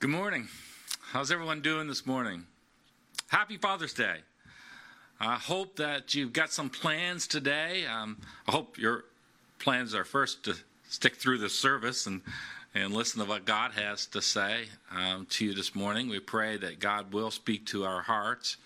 Good morning. How's everyone doing this morning? Happy Father's Day. I hope that you've got some plans today. Um, I hope your plans are first to stick through the service and, and listen to what God has to say um, to you this morning. We pray that God will speak to our hearts.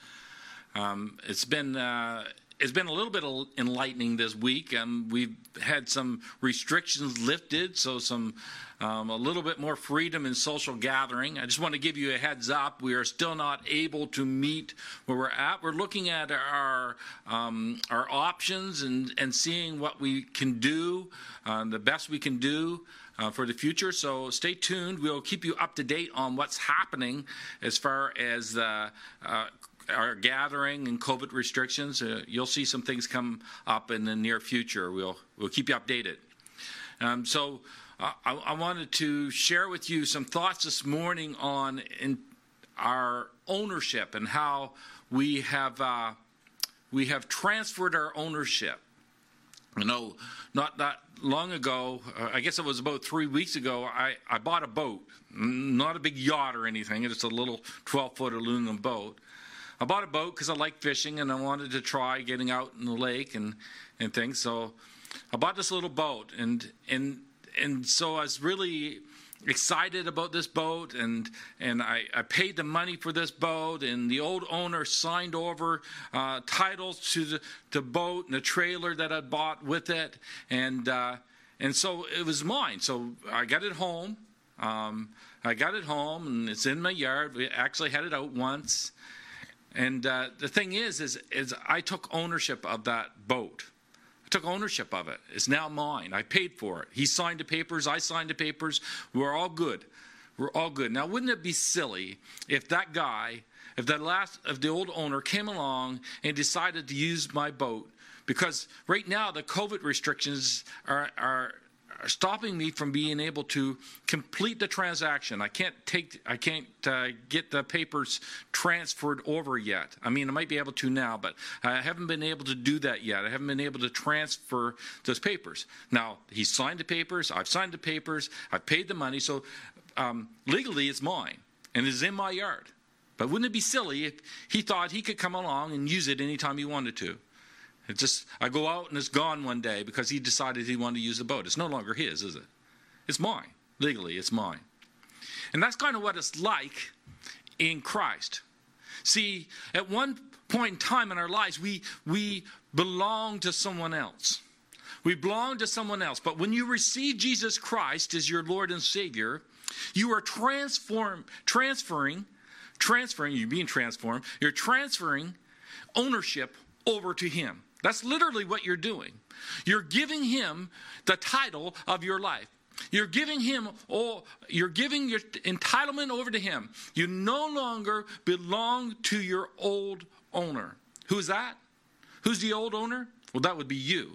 Um, it's been uh, it's been a little bit enlightening this week. Um, we've had some restrictions lifted, so some um, a little bit more freedom in social gathering. I just want to give you a heads up. We are still not able to meet where we're at. We're looking at our um, our options and and seeing what we can do, uh, the best we can do. Uh, for the future. So stay tuned. We'll keep you up to date on what's happening as far as uh, uh, our gathering and COVID restrictions. Uh, you'll see some things come up in the near future. We'll we'll keep you updated. Um, so uh, I, I, wanted to share with you some thoughts this morning on our ownership and how we have uh, we have transferred our ownership. You know, not that long ago, uh, I guess it was about three weeks ago, I, I bought a boat. Not a big yacht or anything, it's a little 12 foot aluminum boat. I bought a boat because I like fishing and I wanted to try getting out in the lake and, and things. So I bought this little boat and and and so I was really excited about this boat and and I, I paid the money for this boat and the old owner signed over uh, titles to the, the boat and the trailer that I bought with it and uh, and so it was mine. So I got it home. Um, I got it home and it's in my yard. We actually had it out once and uh, the thing is, is, is I took ownership of that boat. I took ownership of it. It's now mine. I paid for it. He signed the papers. I signed the papers. We're all good. We're all good. Now, wouldn't it be silly if that guy, if that last, if the old owner came along and decided to use my boat? Because right now the COVID restrictions are, are stopping me from being able to complete the transaction. I can't take, I can't uh, get the papers transferred over yet. I mean, I might be able to now, but I haven't been able to do that yet. I haven't been able to transfer those papers. Now, he signed the papers. I've signed the papers. I've paid the money. So um, legally, it's mine and it's in my yard. But wouldn't it be silly if he thought he could come along and use it anytime he wanted to? It just I go out and it's gone one day because he decided he wanted to use the boat. It's no longer his, is it? It's mine. Legally, it's mine. And that's kind of what it's like in Christ. See, at one point in time in our lives, we we belong to someone else. We belong to someone else. But when you receive Jesus Christ as your Lord and Savior, you are transform transferring, transferring, you're being transformed, you're transferring ownership over to Him. That's literally what you're doing. You're giving him the title of your life. You're giving him all, you're giving your entitlement over to him. You no longer belong to your old owner. Who's that? Who's the old owner? Well, that would be you.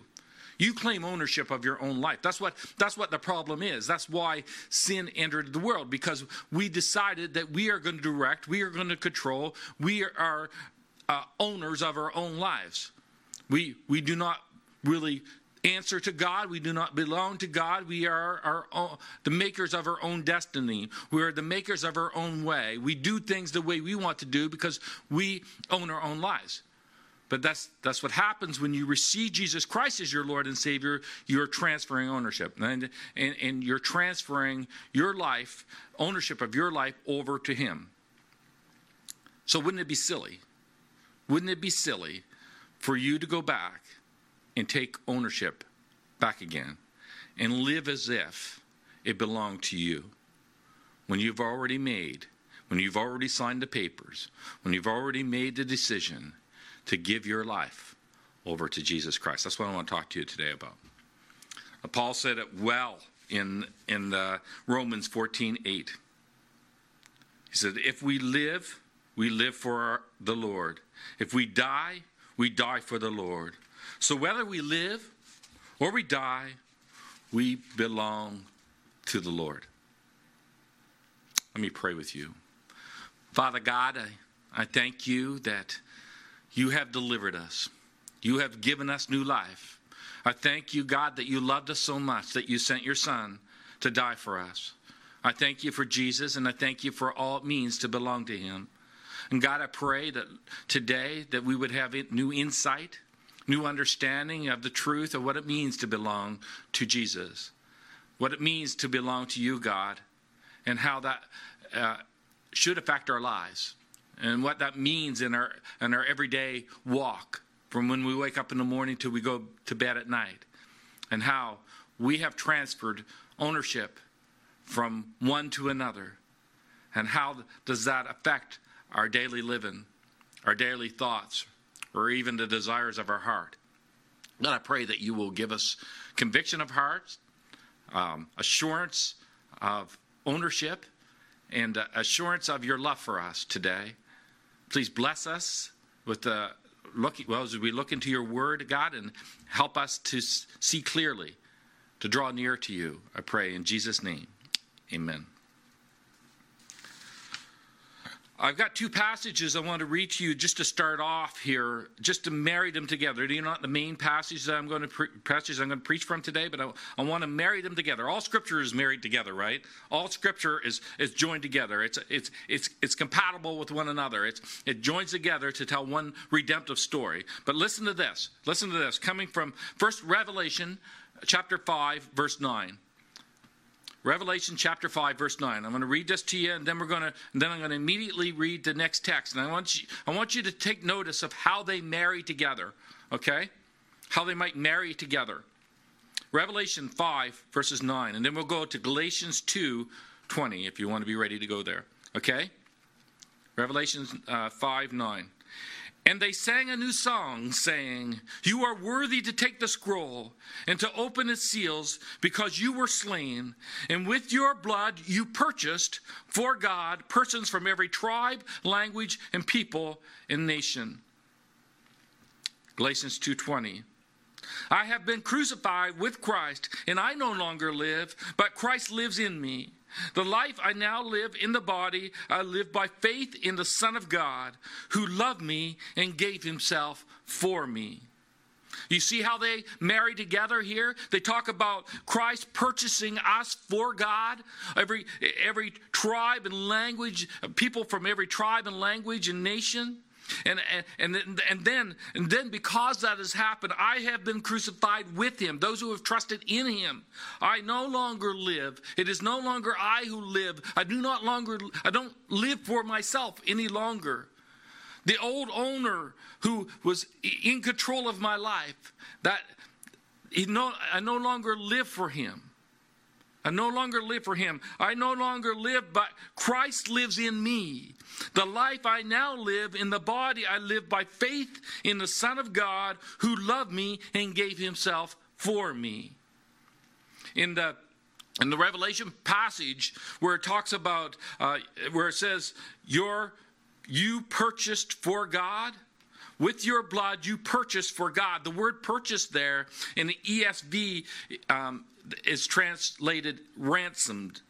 You claim ownership of your own life. That's what that's what the problem is. That's why sin entered the world because we decided that we are going to direct, we are going to control, we are uh, owners of our own lives. We, we do not really answer to God. We do not belong to God. We are our own, the makers of our own destiny. We are the makers of our own way. We do things the way we want to do because we own our own lives. But that's that's what happens when you receive Jesus Christ as your Lord and Savior. You're transferring ownership, and, and, and you're transferring your life, ownership of your life, over to Him. So wouldn't it be silly? Wouldn't it be silly for you to go back and take ownership back again and live as if it belonged to you when you've already made, when you've already signed the papers, when you've already made the decision to give your life over to Jesus Christ. That's what I want to talk to you today about. Paul said it well in, in uh, Romans 14 8. He said, If we live, we live for our, the Lord. If we die, we die for the Lord. So whether we live or we die, we belong to the Lord. Let me pray with you. Father God, I, I thank you that you have delivered us. You have given us new life. I thank you, God, that you loved us so much that you sent your Son to die for us. I thank you for Jesus, and I thank you for all it means to belong to him. And God, I pray that today that we would have new insight, new understanding of the truth of what it means to belong to Jesus, what it means to belong to you, God, and how that uh, should affect our lives, and what that means in our in our everyday walk from when we wake up in the morning till we go to bed at night, and how we have transferred ownership from one to another, and how does that affect our daily living, our daily thoughts, or even the desires of our heart. God, I pray that you will give us conviction of hearts, um, assurance of ownership, and uh, assurance of your love for us today. Please bless us with the look, well, as we look into your word, God, and help us to see clearly, to draw near to you. I pray in Jesus' name. Amen. I've got two passages I want to read to you just to start off here, just to marry them together. They're not the main passages that I'm going to pre- passages I'm going to preach from today, but I, I, want to marry them together. All Scripture is married together, right? All Scripture is is joined together. It's it's it's it's compatible with one another. It's it joins together to tell one redemptive story. But listen to this. Listen to this. Coming from First Revelation, chapter five, verse nine. Revelation chapter 5, verse 9. I'm going to read this to you, and then we're going to then I'm going to immediately read the next text. And I want you I want you to take notice of how they marry together. Okay? How they might marry together. Revelation 5, verses 9. And then we'll go to Galatians 2, 20, if you want to be ready to go there. Okay? Revelation uh, 5, 9. And they sang a new song, saying, You are worthy to take the scroll and to open its seals, because you were slain, and with your blood you purchased for God persons from every tribe, language, and people and nation. Galatians 2:20 I have been crucified with Christ, and I no longer live, but Christ lives in me. The life I now live in the body, I live by faith in the Son of God, who loved me and gave himself for me. You see how they marry together here? They talk about Christ purchasing us for God. Every, every tribe and language, people from every tribe and language and nation. And, and, and, and, then, and then, because that has happened, I have been crucified with him. Those who have trusted in him. I no longer live. It is no longer I who live. I do not longer, I don't live for myself any longer. The old owner who was in control of my life, that he no, I no longer live for him. I no longer live for him. I no longer live, but Christ lives in me. The life I now live in the body, I live by faith in the Son of God who loved me and gave himself for me. In the in the Revelation passage where it talks about uh, where it says your you purchased for God with your blood you purchased for God. The word purchased there in the ESV um, is translated ransomed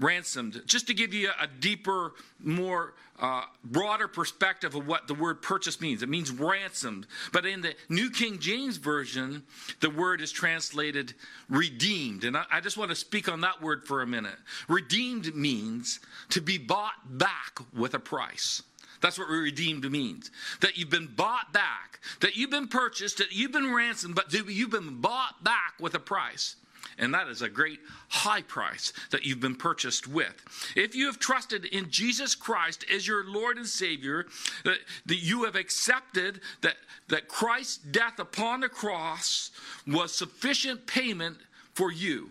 ransomed. Just to give you a deeper, more uh, broader perspective of what the word purchase means, it means ransomed. But in the New King James Version, the word is translated redeemed. And I, I just want to speak on that word for a minute. Redeemed means to be bought back with a price. That's what redeemed means. That you've been bought back, that you've been purchased, that you've been ransomed, but you've been bought back with a price. And that is a great high price that you've been purchased with. If you have trusted in Jesus Christ as your Lord and Savior, that, that you have accepted that, that Christ's death upon the cross was sufficient payment for you.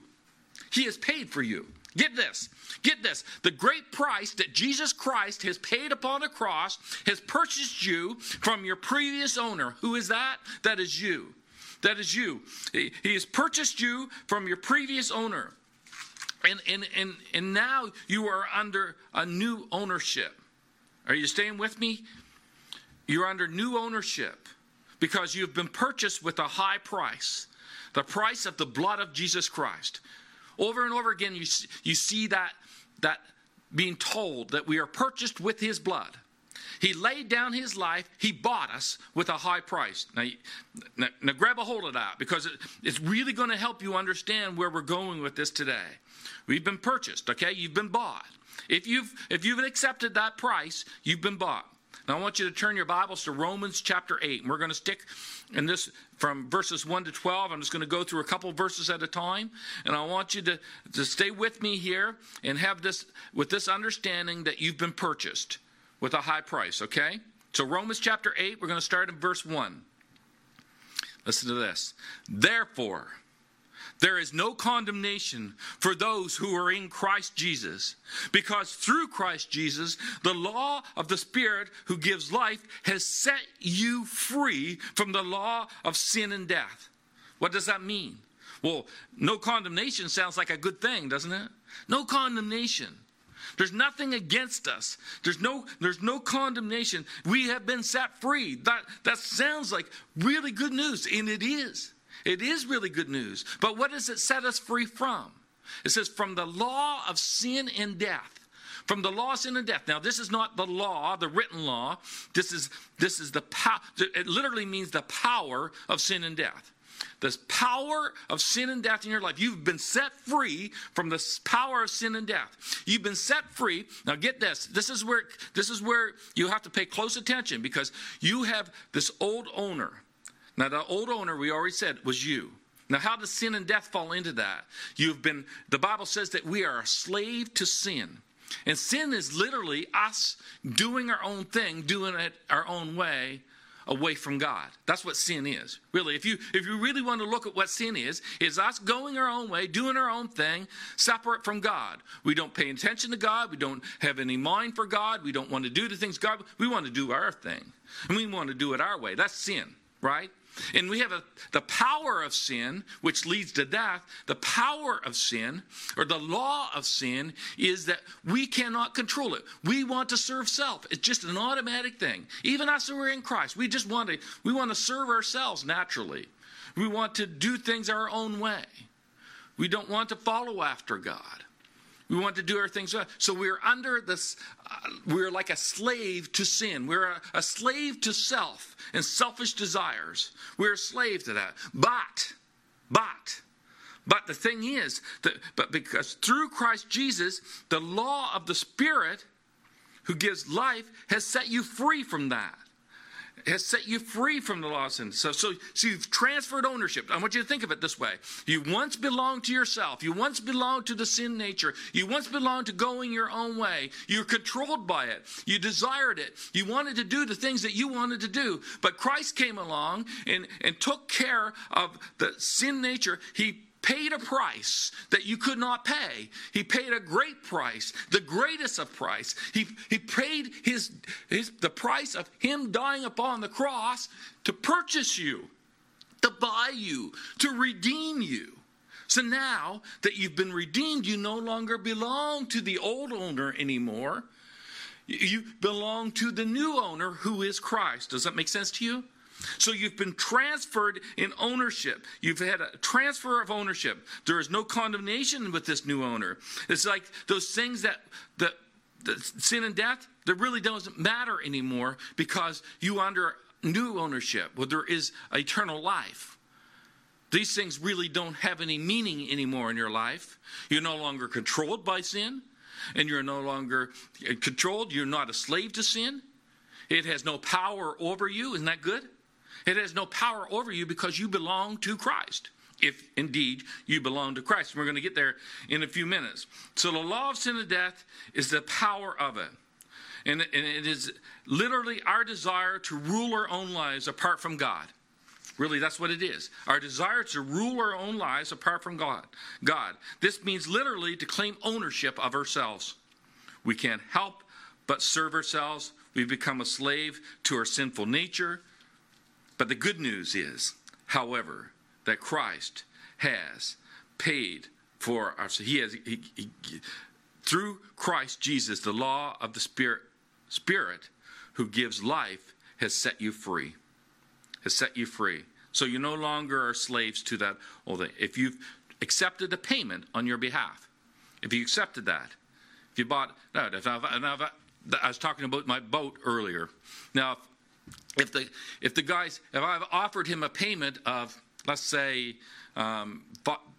He has paid for you. Get this. Get this. The great price that Jesus Christ has paid upon the cross has purchased you from your previous owner. Who is that? That is you. That is you. He, has purchased you from your previous owner. And, and, and, and now you are under a new ownership. Are you staying with me? You're under new ownership because you've been purchased with a high price the price of the blood of Jesus Christ. Over and over again, you, you see that, that being told that we are purchased with his blood. He laid down his life. He bought us with a high price. Now, now, now grab a hold of that because it, it's really going to help you understand where we're going with this today. We've been purchased, okay? You've been bought. If you've if you've accepted that price, you've been bought. Now I want you to turn your Bibles to Romans chapter 8. And we're going to stick in this from verses 1 to 12. I'm just going to go through a couple verses at a time. And I want you to, to stay with me here and have this with this understanding that you've been purchased with a high price, okay? So Romans chapter 8, we're going to start in verse 1. Listen to this. Therefore, there is no condemnation for those who are in Christ Jesus, because through Christ Jesus, the law of the Spirit who gives life has set you free from the law of sin and death. What does that mean? Well, no condemnation sounds like a good thing, doesn't it? No condemnation. There's nothing against us. There's no there's no condemnation. We have been set free. That that sounds like really good news and it is. It is really good news. But what does it set us free from? It says, from the law of sin and death. From the law of sin and death. Now, this is not the law, the written law. This is this is the power. It literally means the power of sin and death. The power of sin and death in your life. You've been set free from the power of sin and death. You've been set free. Now get this. This is where this is where you have to pay close attention because you have this old owner now, the old owner, we already said, was you. Now, how does sin and death fall into that? You've been, the Bible says that we are a slave to sin. And sin is literally us doing our own thing, doing it our own way, away from God. That's what sin is. Really, if you if you really want to look at what sin is, is us going our own way, doing our own thing, separate from God. We don't pay attention to God, we don't have any mind for God, we don't want to do the things God we want to do our thing. And we want to do it our way. That's sin, right? And we have a, the power of sin, which leads to death. The power of sin, or the law of sin, is that we cannot control it. We want to serve self. It's just an automatic thing. Even us who are in Christ, we just want to we want to serve ourselves naturally. We want to do things our own way. We don't want to follow after God. We want to do our things. So we're under this, uh, we're like a slave to sin. We're a, a slave to self and selfish desires. We're a slave to that. But, but, but the thing is that, but because through Christ Jesus, the law of the Spirit who gives life has set you free from that has set you free from the law of sin. So, so, so you've transferred ownership. I want you to think of it this way. You once belonged to yourself. You once belonged to the sin nature. You once belonged to going your own way. You're controlled by it. You desired it. You wanted to do the things that you wanted to do. But Christ came along and, and took care of the sin nature. He paid a price that you could not pay. He paid a great price, the greatest of price. He, he paid his, his, the price of him dying upon the cross to purchase you, to buy you, to redeem you. So now that you've been redeemed, you no longer belong to the old owner anymore. You belong to the new owner who is Christ. Does that make sense to you? So you've been transferred in ownership. You've had a transfer of ownership. There is no condemnation with this new owner. It's like those things that, the, that sin and death, that really doesn't matter anymore because you under new ownership, where there is eternal life. These things really don't have any meaning anymore in your life. You're no longer controlled by sin, and you're no longer uh, controlled. You're not a slave to sin. It has no power over you. Isn't that good? It has no power over you because you belong to Christ. If indeed you belong to Christ. We're going to get there in a few minutes. So, the law of sin and death is the power of it. And, it is literally our desire to rule our own lives apart from God. Really, that's what it is. Our desire to rule our own lives apart from God. God. This means literally to claim ownership of ourselves. We can't help but serve ourselves. We've become a slave to our sinful nature. But the good news is, however, that Christ has paid for our he has he, he, through Christ Jesus the law of the spirit spirit who gives life has set you free has set you free so you no longer are slaves to that old thing. if you've accepted the payment on your behalf if you accepted that if you bought no if, if, if, I was talking about my boat earlier. Now, if the if the guys if I've offered him a payment of let's say um,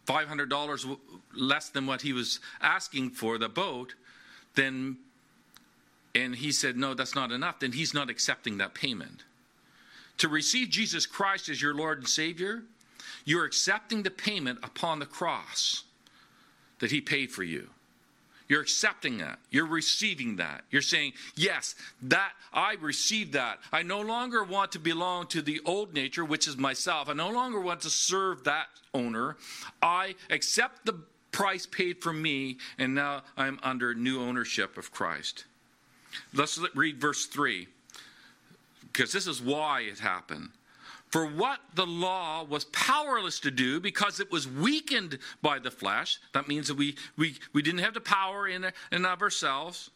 five hundred dollars less than what he was asking for the boat, then and he said no, that's not enough. Then he's not accepting that payment. To receive Jesus Christ as your Lord and Savior, you're accepting the payment upon the cross that He paid for you. You're accepting that. You're receiving that. You're saying, Yes, that I received that. I no longer want to belong to the old nature, which is myself. I no longer want to serve that owner. I accept the price paid for me, and now I'm under new ownership of Christ. Let's read verse 3 because this is why it happened. For what the law was powerless to do because it was weakened by the flesh, that means that we, we, we didn't have the power in, in of ourselves.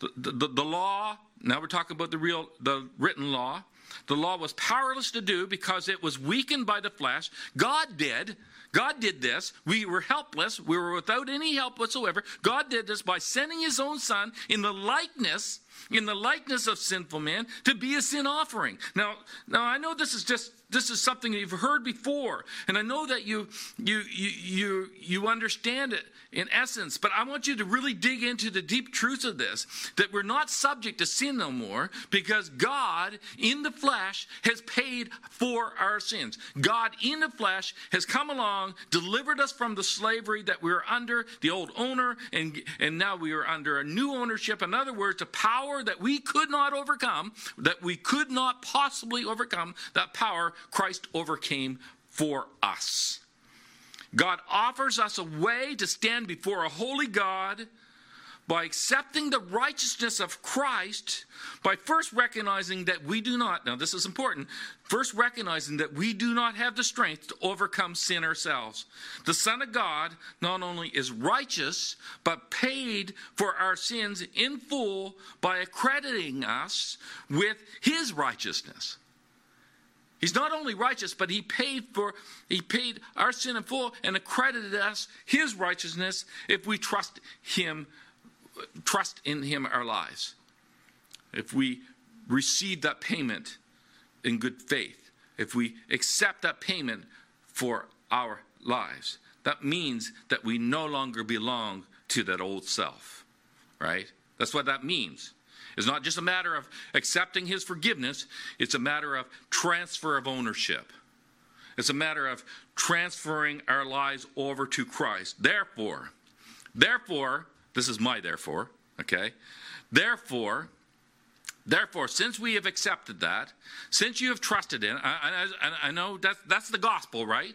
The, the, the law, now we're talking about the real, the written law. The law was powerless to do because it was weakened by the flesh. God did. God did this. We were helpless. We were without any help whatsoever. God did this by sending his own son in the likeness in the likeness of sinful man to be a sin offering. Now, now I know this is just this is something you've heard before, and I know that you you you you you understand it in essence, but I want you to really dig into the deep truths of this that we're not subject to sin no more because God in the flesh has paid for our sins. God in the flesh has come along, delivered us from the slavery that we were under, the old owner, and, and now we are under a new ownership. In other words, a power that we could not overcome, that we could not possibly overcome, that power Christ overcame for us. God offers us a way to stand before a holy God by accepting the righteousness of Christ, by first recognizing that we do not, now this is important, first recognizing that we do not have the strength to overcome sin ourselves. The Son of God not only is righteous, but paid for our sins in full by accrediting us with his righteousness. He's not only righteous, but he paid for he paid our sin in full and accredited us his righteousness if we trust him, trust in him our lives. If we receive that payment in good faith, if we accept that payment for our lives, that means that we no longer belong to that old self. Right? That's what that means. It's not just a matter of accepting his forgiveness, it's a matter of transfer of ownership. It's a matter of transferring our lives over to Christ. Therefore, therefore, this is my therefore, okay? Therefore, Therefore, since we have accepted that, since you have trusted in, I, I, I know that, that's the gospel, right?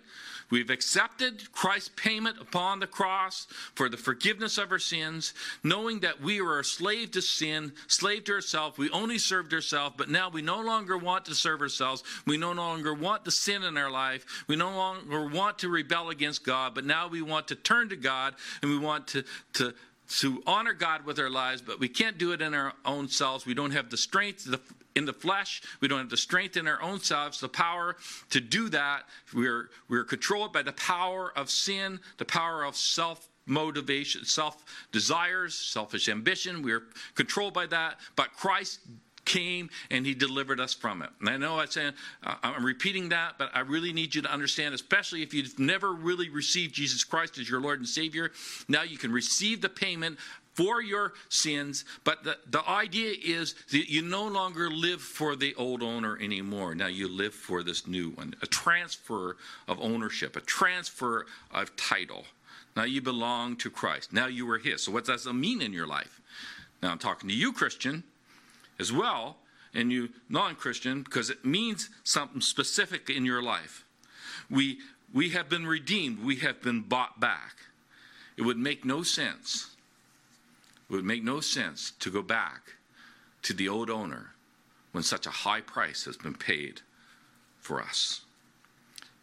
We've accepted Christ's payment upon the cross for the forgiveness of our sins, knowing that we were a slave to sin, slave to ourselves. We only served ourselves, but now we no longer want to serve ourselves. We no longer want the sin in our life. We no longer want to rebel against God, but now we want to turn to God and we want to, to to honor God with our lives, but we can't do it in our own selves. We don't have the strength in the flesh. We don't have the strength in our own selves, the power to do that. We're, we're controlled by the power of sin, the power of self motivation, self desires, selfish ambition. We're controlled by that. But Christ came and he delivered us from it. And I know I'm uh, I'm repeating that, but I really need you to understand, especially if you've never really received Jesus Christ as your Lord and Savior. Now you can receive the payment for your sins, but the, the idea is that you no longer live for the old owner anymore. Now you live for this new one, a transfer of ownership, a transfer of title. Now you belong to Christ. Now you are His. So what does that mean in your life? Now I'm talking to you, Christian as well, and you non Christian, because it means something specific in your life. We, we have been redeemed, we have been bought back. It would make no sense. It would make no sense to go back to the old owner when such a high price has been paid for us.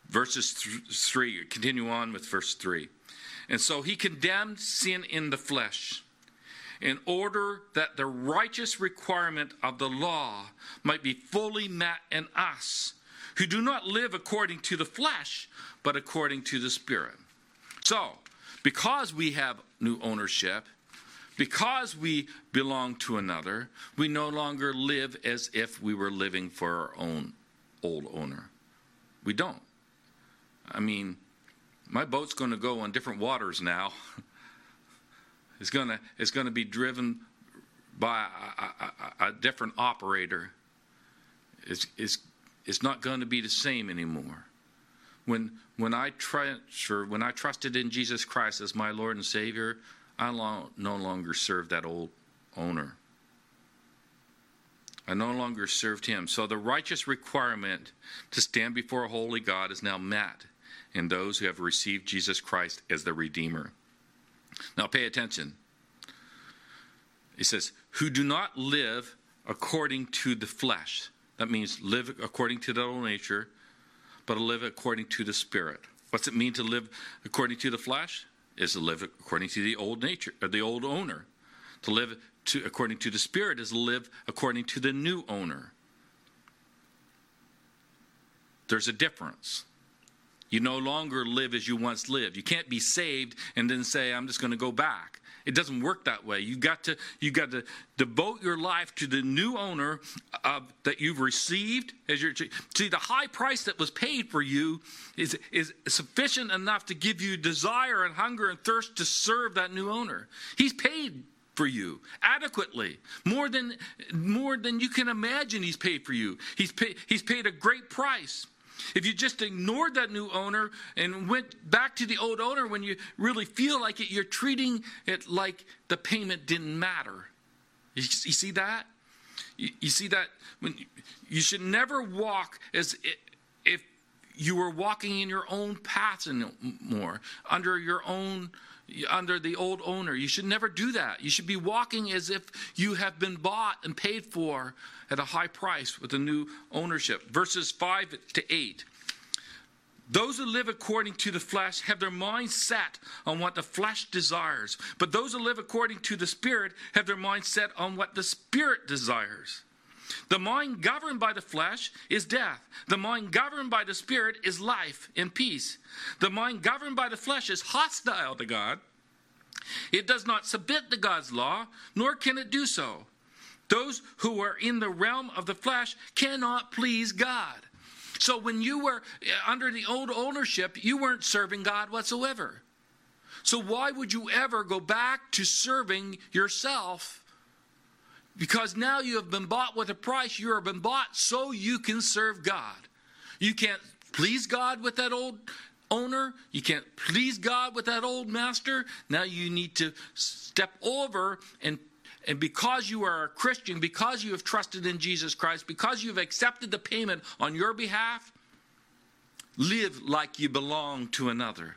Verses th- 3, continue on with verse 3. And so he condemned sin in the flesh in order that the righteous requirement of the law might be fully met in us, who do not live according to the flesh, but according to the Spirit. So, because we have new ownership, because we belong to another, we no longer live as if we were living for our own old owner. We don't. I mean, my boat's going to go on different waters now. it's going to it's going to be driven by a, a, a different operator. It's, it's, it's not going to be the same anymore. When when I transfer, when I trusted in Jesus Christ as my Lord and Savior, I long, no longer served that old owner. I no longer served him. So the righteous requirement to stand before a holy God is now met in those who have received Jesus Christ as the Redeemer. Now pay attention. He says, who do not live according to the flesh. That means live according to their own nature, but live according to the Spirit. What's it mean to live according to the flesh? Is to live according to the old nature, or the old owner. To live to, according to the Spirit is to live according to the new owner. There's a difference. You no longer live as you once lived. You can't be saved and then say, I'm just going to go back. It doesn't work that way. You've got to you've got to devote your life to the new owner uh, that you've received as your see the high price that was paid for you is is sufficient enough to give you desire and hunger and thirst to serve that new owner. He's paid for you adequately more than more than you can imagine he's paid for you he's paid he's paid a great price if you just ignored that new owner and went back to the old owner when you really feel like it, you're treating it like the payment didn't matter. You, you see that? You, you, see that? When you should never walk as if you were walking in your own paths anymore, under your own under the old owner. You should never do that. You should be walking as if you have been bought and paid for at a high price with a new ownership. Verses 5 to 8. Those who live according to the flesh have their mind set on what the flesh desires, but those who live according to the Spirit have their mind set on what the Spirit desires. The mind governed by the flesh is death. The mind governed by the Spirit is life and peace. The mind governed by the flesh is hostile to God. It does not submit to God's law, nor can it do so. Those who are in the realm of the flesh cannot please God. So when you were uh, under the old ownership, you weren't serving God whatsoever. So why would you ever go back to serving yourself? Because now you have been bought with a price. You have been bought so you can serve God. You can't please God with that old owner. You can't please God with that old master. Now you need to step over and and because you are a Christian, because you have trusted in Jesus Christ, because you've accepted the payment on your behalf, live like you belong to another.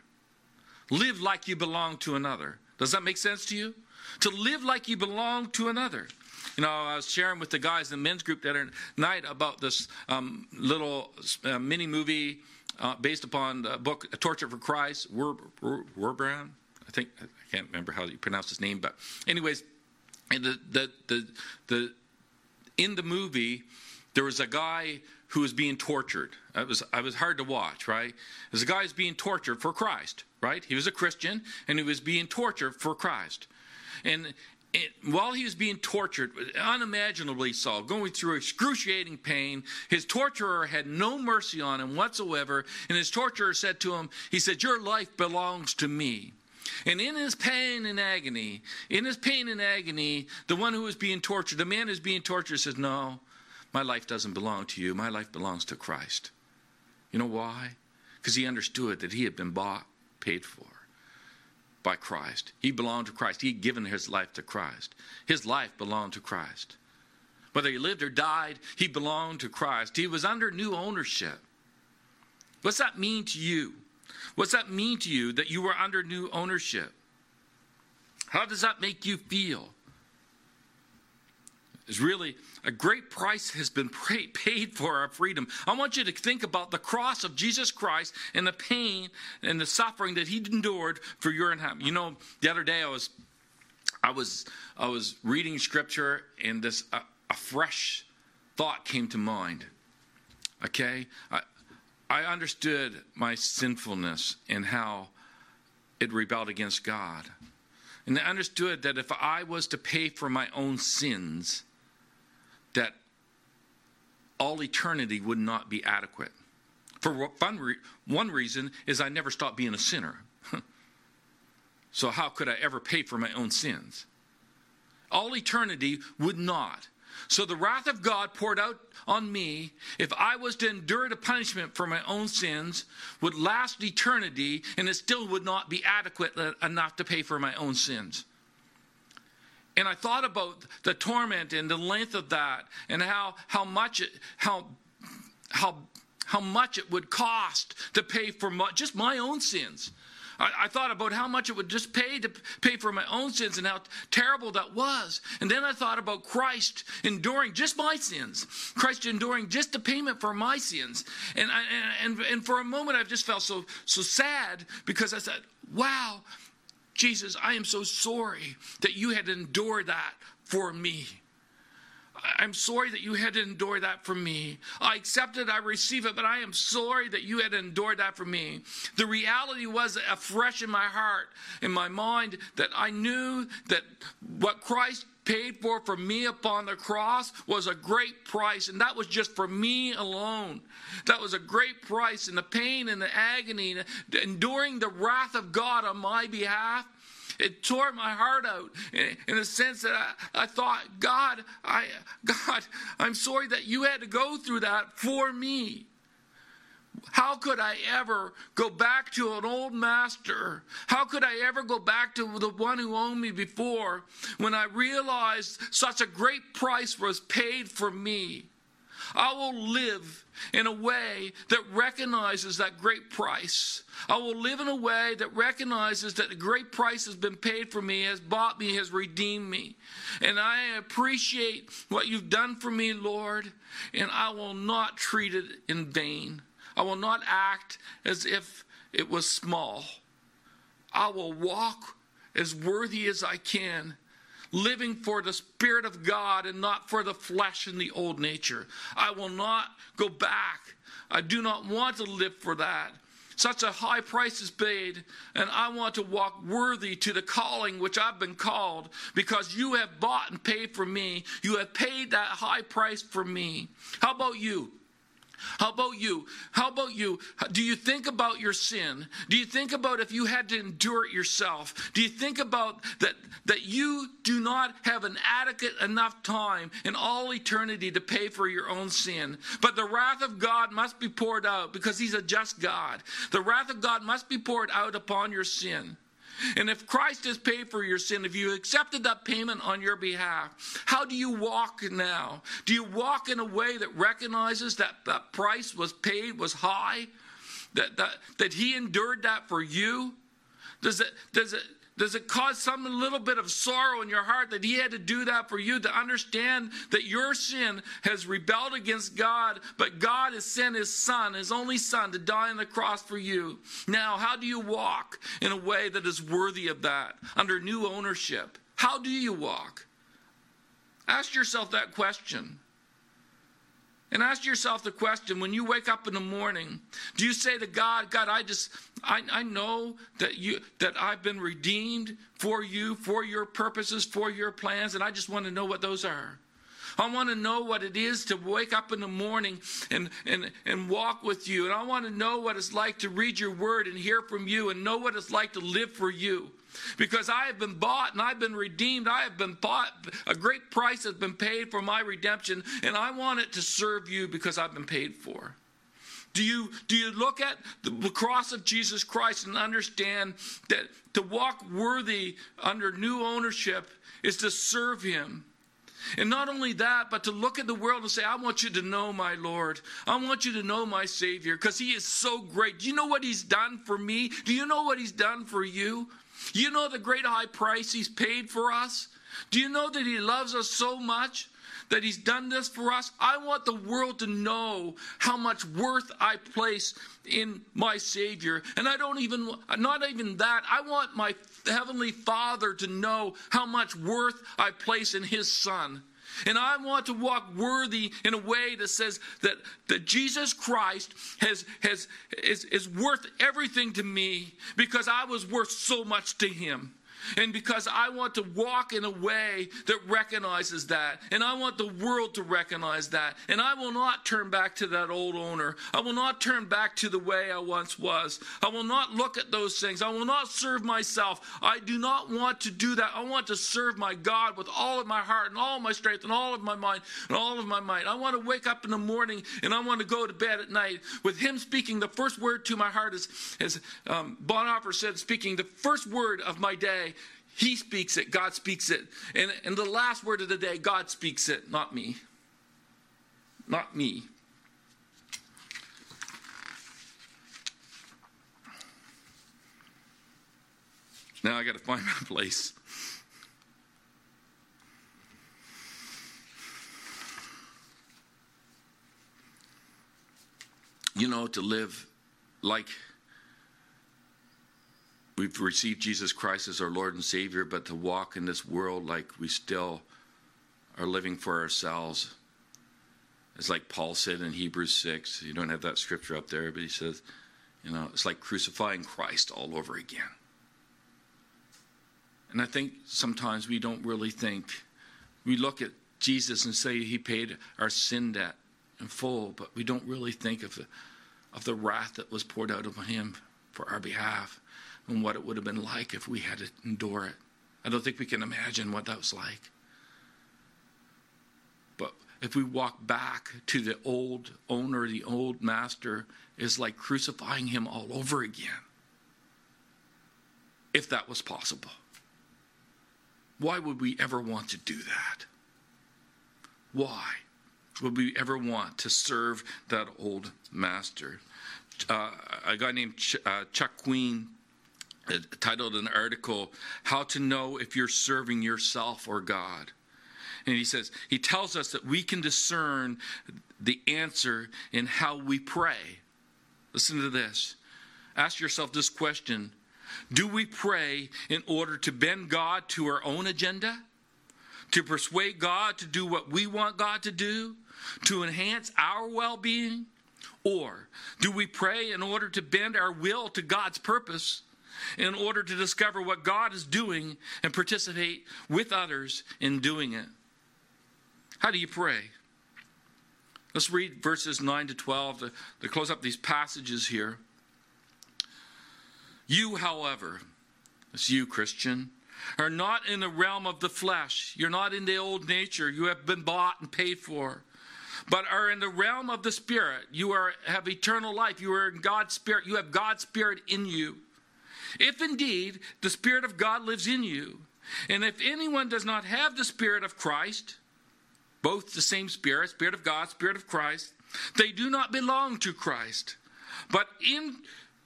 Live like you belong to another. Does that make sense to you? To live like you belong to another. You know, I was sharing with the guys in the men's group that night about this um, little uh, mini movie uh, based upon the book Torture for Christ, Wurmbrand. I think I can't remember how you pronounce his name, but anyways, the, the, the, the, in the movie, there was a guy who was being tortured. It was, it was hard to watch, right? There's a guy who's being tortured for Christ, right? He was a Christian and he was being tortured for Christ. And while he was being tortured, unimaginably so, going through excruciating pain, his torturer had no mercy on him whatsoever. And his torturer said to him, He said, Your life belongs to me. And in his pain and agony, in his pain and agony, the one who is being tortured, the man who's being tortured says, No, my life doesn't belong to you. My life belongs to Christ. You know why? Because he understood that he had been bought, paid for by Christ. He belonged to Christ. He had given his life to Christ. His life belonged to Christ. Whether he lived or died, he belonged to Christ. He was under new ownership. What's that mean to you? What's that mean to you that you are under new ownership? How does that make you feel? It's really a great price has been paid for our freedom. I want you to think about the cross of Jesus Christ and the pain and the suffering that he endured for your and. You know, the other day I was I was I was reading scripture and this uh, a fresh thought came to mind. Okay? I, I understood my sinfulness and how it rebelled against God. And I understood that if I was to pay for my own sins, that all eternity would not be adequate. For one, reason is I never stopped being a sinner. so how could I ever pay for my own sins? All eternity would not. So the wrath of God poured out on me, if I was to endure the punishment for my own sins, would last eternity, and it still would not be adequate enough to pay for my own sins. And I thought about the torment and the length of that, and how how much it, how how how much it would cost to pay for my, just my own sins. I, thought about how much it would just pay to pay for my own sins and how terrible that was. And then I thought about Christ enduring just my sins, Christ enduring just the payment for my sins. And, I, and, and for a moment, I just felt so, so sad because I said, wow, Jesus, I am so sorry that you had endured that for me. I'm sorry that you had to endure that for me. I accept it, I receive it, but I am sorry that you had endured that for me. The reality was afresh in my heart, in my mind, that I knew that what Christ paid for for me upon the cross was a great price, and that was just for me alone. That was a great price, and the pain and the agony, and enduring the wrath of God on my behalf it tore my heart out in, in a sense that I, I thought, God, I, God, I'm sorry that you had to go through that for me. How could I ever go back to an old master? How could I ever go back to the one who owned me before when I realized such a great price was paid for me? I will live in a way that recognizes that great price. I will live in a way that recognizes that the great price has been paid for me, has bought me, has redeemed me. And I appreciate what you've done for me, Lord, and I will not treat it in vain. I will not act as if it was small. I will walk as worthy as I can living for the Spirit of God and not for the flesh and the old nature. I will not go back. I do not want to live for that. Such a high price is paid, and I want to walk worthy to the calling which I've been called because you have bought and paid for me. You have paid that high price for me. How about you? How about you? How about you? Do you think about your sin? Do you think about if you had to endure it yourself? Do you think about that that you do not have an adequate enough time in all eternity to pay for your own sin? But the wrath of God must be poured out because he's a just God. The wrath of God must be poured out upon your sin. And if Christ has paid for your sin, if you accepted that payment on your behalf, how do you walk now? Do you walk in a way that recognizes that that price was paid, was high, that, that, that He endured that for you? Does it, does it, does it cause some little bit of sorrow in your heart that He had to do that for you to understand that your sin has rebelled against God, but God has sent His Son, His only Son, to die on the cross for you? Now, how do you walk in a way that is worthy of that under new ownership? How do you walk? Ask yourself that question. And ask yourself the question when you wake up in the morning, do you say to God, God, I just I, I know that you that I've been redeemed for you, for your purposes, for your plans, and I just want to know what those are. I want to know what it is to wake up in the morning and, and, and walk with you. And I want to know what it's like to read your word and hear from you and know what it's like to live for you. Because I have been bought and I've been redeemed. I have been bought. A great price has been paid for my redemption. And I want it to serve you because I've been paid for. Do you, do you look at the cross of Jesus Christ and understand that to walk worthy under new ownership is to serve Him? And not only that, but to look at the world and say, I want you to know my Lord. I want you to know my Savior because He is so great. Do you know what He's done for me? Do you know what He's done for you? You know the great high price He's paid for us? Do you know that He loves us so much that He's done this for us? I want the world to know how much worth I place in my Savior. And I don't even, not even that, I want my Heavenly Father to know how much worth I place in His Son. And I want to walk worthy in a way that says that, that Jesus Christ has, has, is, is worth everything to me because I was worth so much to him. And because I want to walk in a way that recognizes that, and I want the world to recognize that, and I will not turn back to that old owner. I will not turn back to the way I once was. I will not look at those things. I will not serve myself. I do not want to do that. I want to serve my God with all of my heart and all of my strength and all of my mind and all of my might. I want to wake up in the morning and I want to go to bed at night with Him speaking. The first word to my heart is, as um, Bonhoeffer said, speaking the first word of my day he speaks it, God speaks it. And, and the last word of the day, God speaks it, not me. Not me. Now I got to find my place. You know, to live like we've received Jesus Christ as our Lord and Savior, but to walk in this world like we still are living for ourselves. It's like Paul said in Hebrews 6. You don't have that scripture up there, but he says, you know, it's like crucifying Christ all over again. And I think sometimes we don't really think, we look at Jesus and say he paid our sin debt in full, but we don't really think of the, of the wrath that was poured out upon him for our behalf and what it would have been like if we had to endure it. I don't think we can imagine what that was like. But if we walk back to the old owner, the old master, is like crucifying him all over again. If that was possible. Why would we ever want to do that? Why would we ever want to serve that old master? Uh, a guy named Ch- uh, Chuck Queen titled an article, How to Know If You're Serving Yourself or God. And he says, he tells us that we can discern the answer in how we pray. Listen to this. Ask yourself this question Do we pray in order to bend God to our own agenda? To persuade God to do what we want God to do? To enhance our well being? Or do we pray in order to bend our will to God's purpose in order to discover what God is doing and participate with others in doing it. How do you pray? Let's read verses 9 to 12 to, to close up these passages here. You, however, it's you, Christian, are not in the realm of the flesh. You're not in the old nature. You have been bought and paid for. But are in the realm of the Spirit. You are have eternal life. You are in God's Spirit. You have God's Spirit in you. If indeed the Spirit of God lives in you, and if anyone does not have the Spirit of Christ, both the same Spirit, Spirit of God, Spirit of Christ, they do not belong to Christ. But in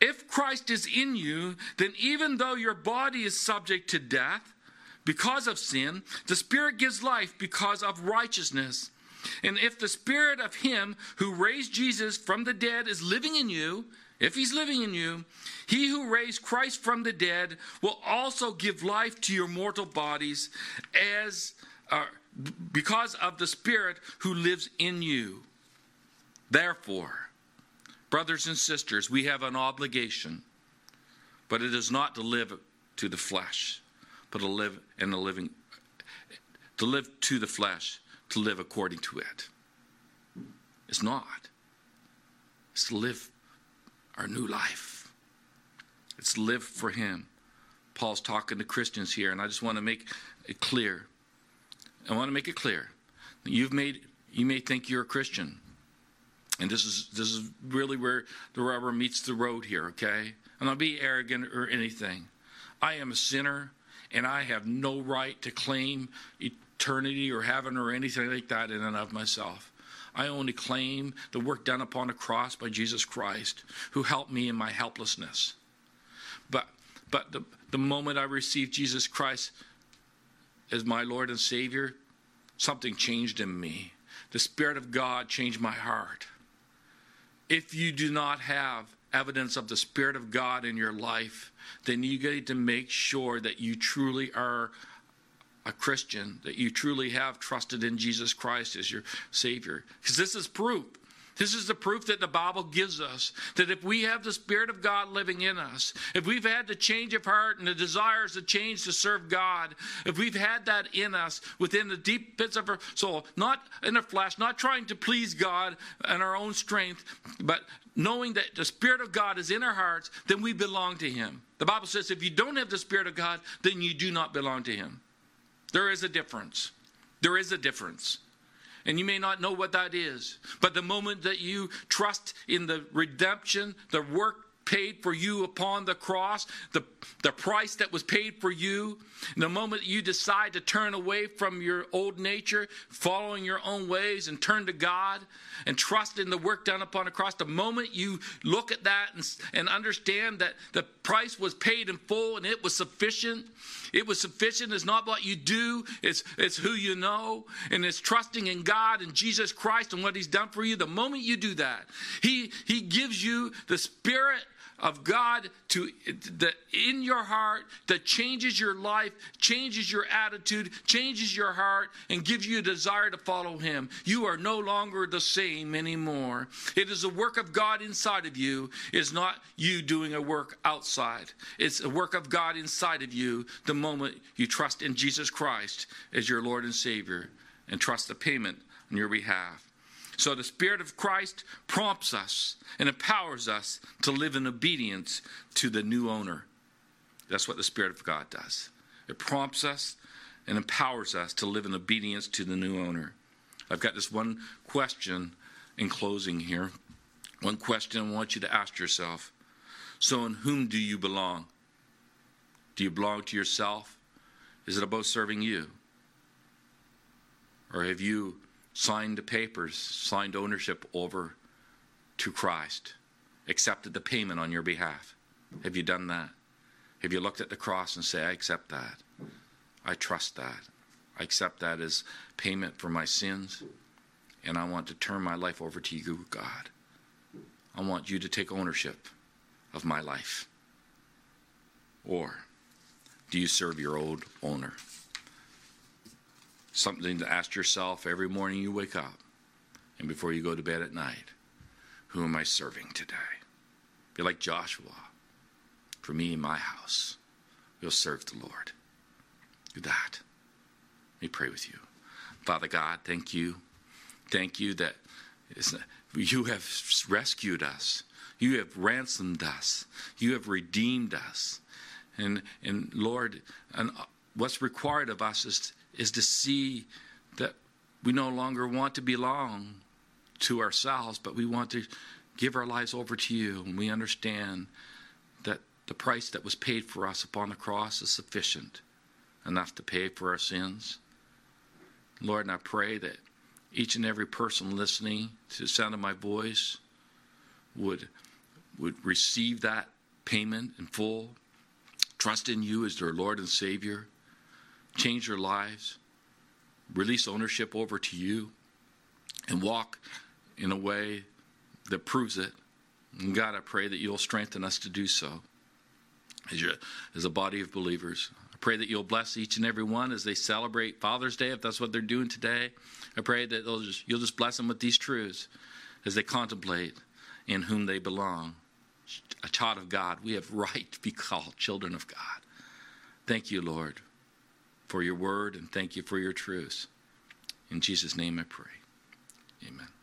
if Christ is in you, then even though your body is subject to death because of sin, the Spirit gives life because of righteousness. And if the Spirit of Him who raised Jesus from the dead is living in you, if he's living in you, he who raised Christ from the dead will also give life to your mortal bodies as uh, because of the spirit who lives in you. Therefore, brothers and sisters, we have an obligation, but it is not to live to the flesh, but to live in the living to live to the flesh, to live according to it. It's not. It's to live our new life. It's live for Him. Paul's talking to Christians here, and I just want to make it clear. I want to make it clear. You've made you may think you're a Christian. And this is this is really where the rubber meets the road here, okay? I'm not be arrogant or anything. I am a sinner and I have no right to claim eternity or heaven or anything like that in and of myself. I only claim the work done upon the cross by Jesus Christ, who helped me in my helplessness. But, but the, the moment I received Jesus Christ as my Lord and Savior, something changed in me. The Spirit of God changed my heart. If you do not have evidence of the Spirit of God in your life, then you need to make sure that you truly are a Christian, that you truly have trusted in Jesus Christ as your Savior. Because this is proof This is the proof that the Bible gives us that if we have the Spirit of God living in us, if we've had the change of heart and the desires to change to serve God, if we've had that in us within the deep pits of our soul, not in the flesh, not trying to please God and our own strength, but knowing that the Spirit of God is in our hearts, then we belong to Him. The Bible says if you don't have the Spirit of God, then you do not belong to Him. There is a difference. There is a difference. And you may not know what that is. But the moment that you trust in the redemption, the work paid for you upon the cross, the, the price that was paid for you, the moment you decide to turn away from your old nature, following your own ways, and turn to God and trust in the work done upon the cross, the moment you look at that and, and understand that the price was paid in full and it was sufficient, it was sufficient. It's not what you do, it's, it's who you know, and it's trusting in God and Jesus Christ and what He's done for you. The moment you do that, He, he gives you the Spirit of God to the in your heart that changes your life, changes your attitude, changes your heart, and gives you a desire to follow Him. You are no longer the same anymore. It is a work of God inside of you. It's not you doing a work outside. It's a work of God inside of you the moment you trust in Jesus Christ as your Lord and Savior and trust the payment on your behalf. So the Spirit of Christ prompts us and empowers us to live in obedience to the new owner. That's what the Spirit of God does. It prompts us and empowers us to live in obedience to the new owner. I've got this one question in closing here. One question I want you to ask yourself. So, in whom do you belong? Do you belong to yourself? Is it about serving you? Or have you signed the papers, signed ownership over to Christ, accepted the payment on your behalf. Have you done that? Have you looked at the cross and say, I accept that? I trust that. I accept that as payment for my sins, and I want to turn my life over to you, God. I want you to take ownership of my life. Or do you serve your old owner? Something to ask yourself every morning you wake up and before you go to bed at night. Who am I serving today? Be like Joshua. For me and my house, we'll serve the Lord. Do that. Let me pray with you. Father God, thank you. Thank you that you have rescued us. You have ransomed us. You have redeemed us. And, and Lord, and what's required of us is is to see that we no longer want to belong to ourselves, but we want to give our lives over to you. And we understand that the price that was paid for us upon the cross is sufficient, enough to pay for our sins. Lord, and I pray that each and every person listening to the sound of my voice would, would receive that payment in full, trust in you as their Lord and Savior change their lives, release ownership over to you, and walk in a way that proves it. And God, I pray that you'll strengthen us to do so as, as a body of believers. I pray that you'll bless each and every one as they celebrate Father's Day, if that's what they're doing today. I pray that just, you'll just bless them with these truths as they contemplate in whom they belong. A child of God, we have right to be called children of God. Thank you, Lord for your word and thank you for your truths. In Jesus' name I pray. Amen.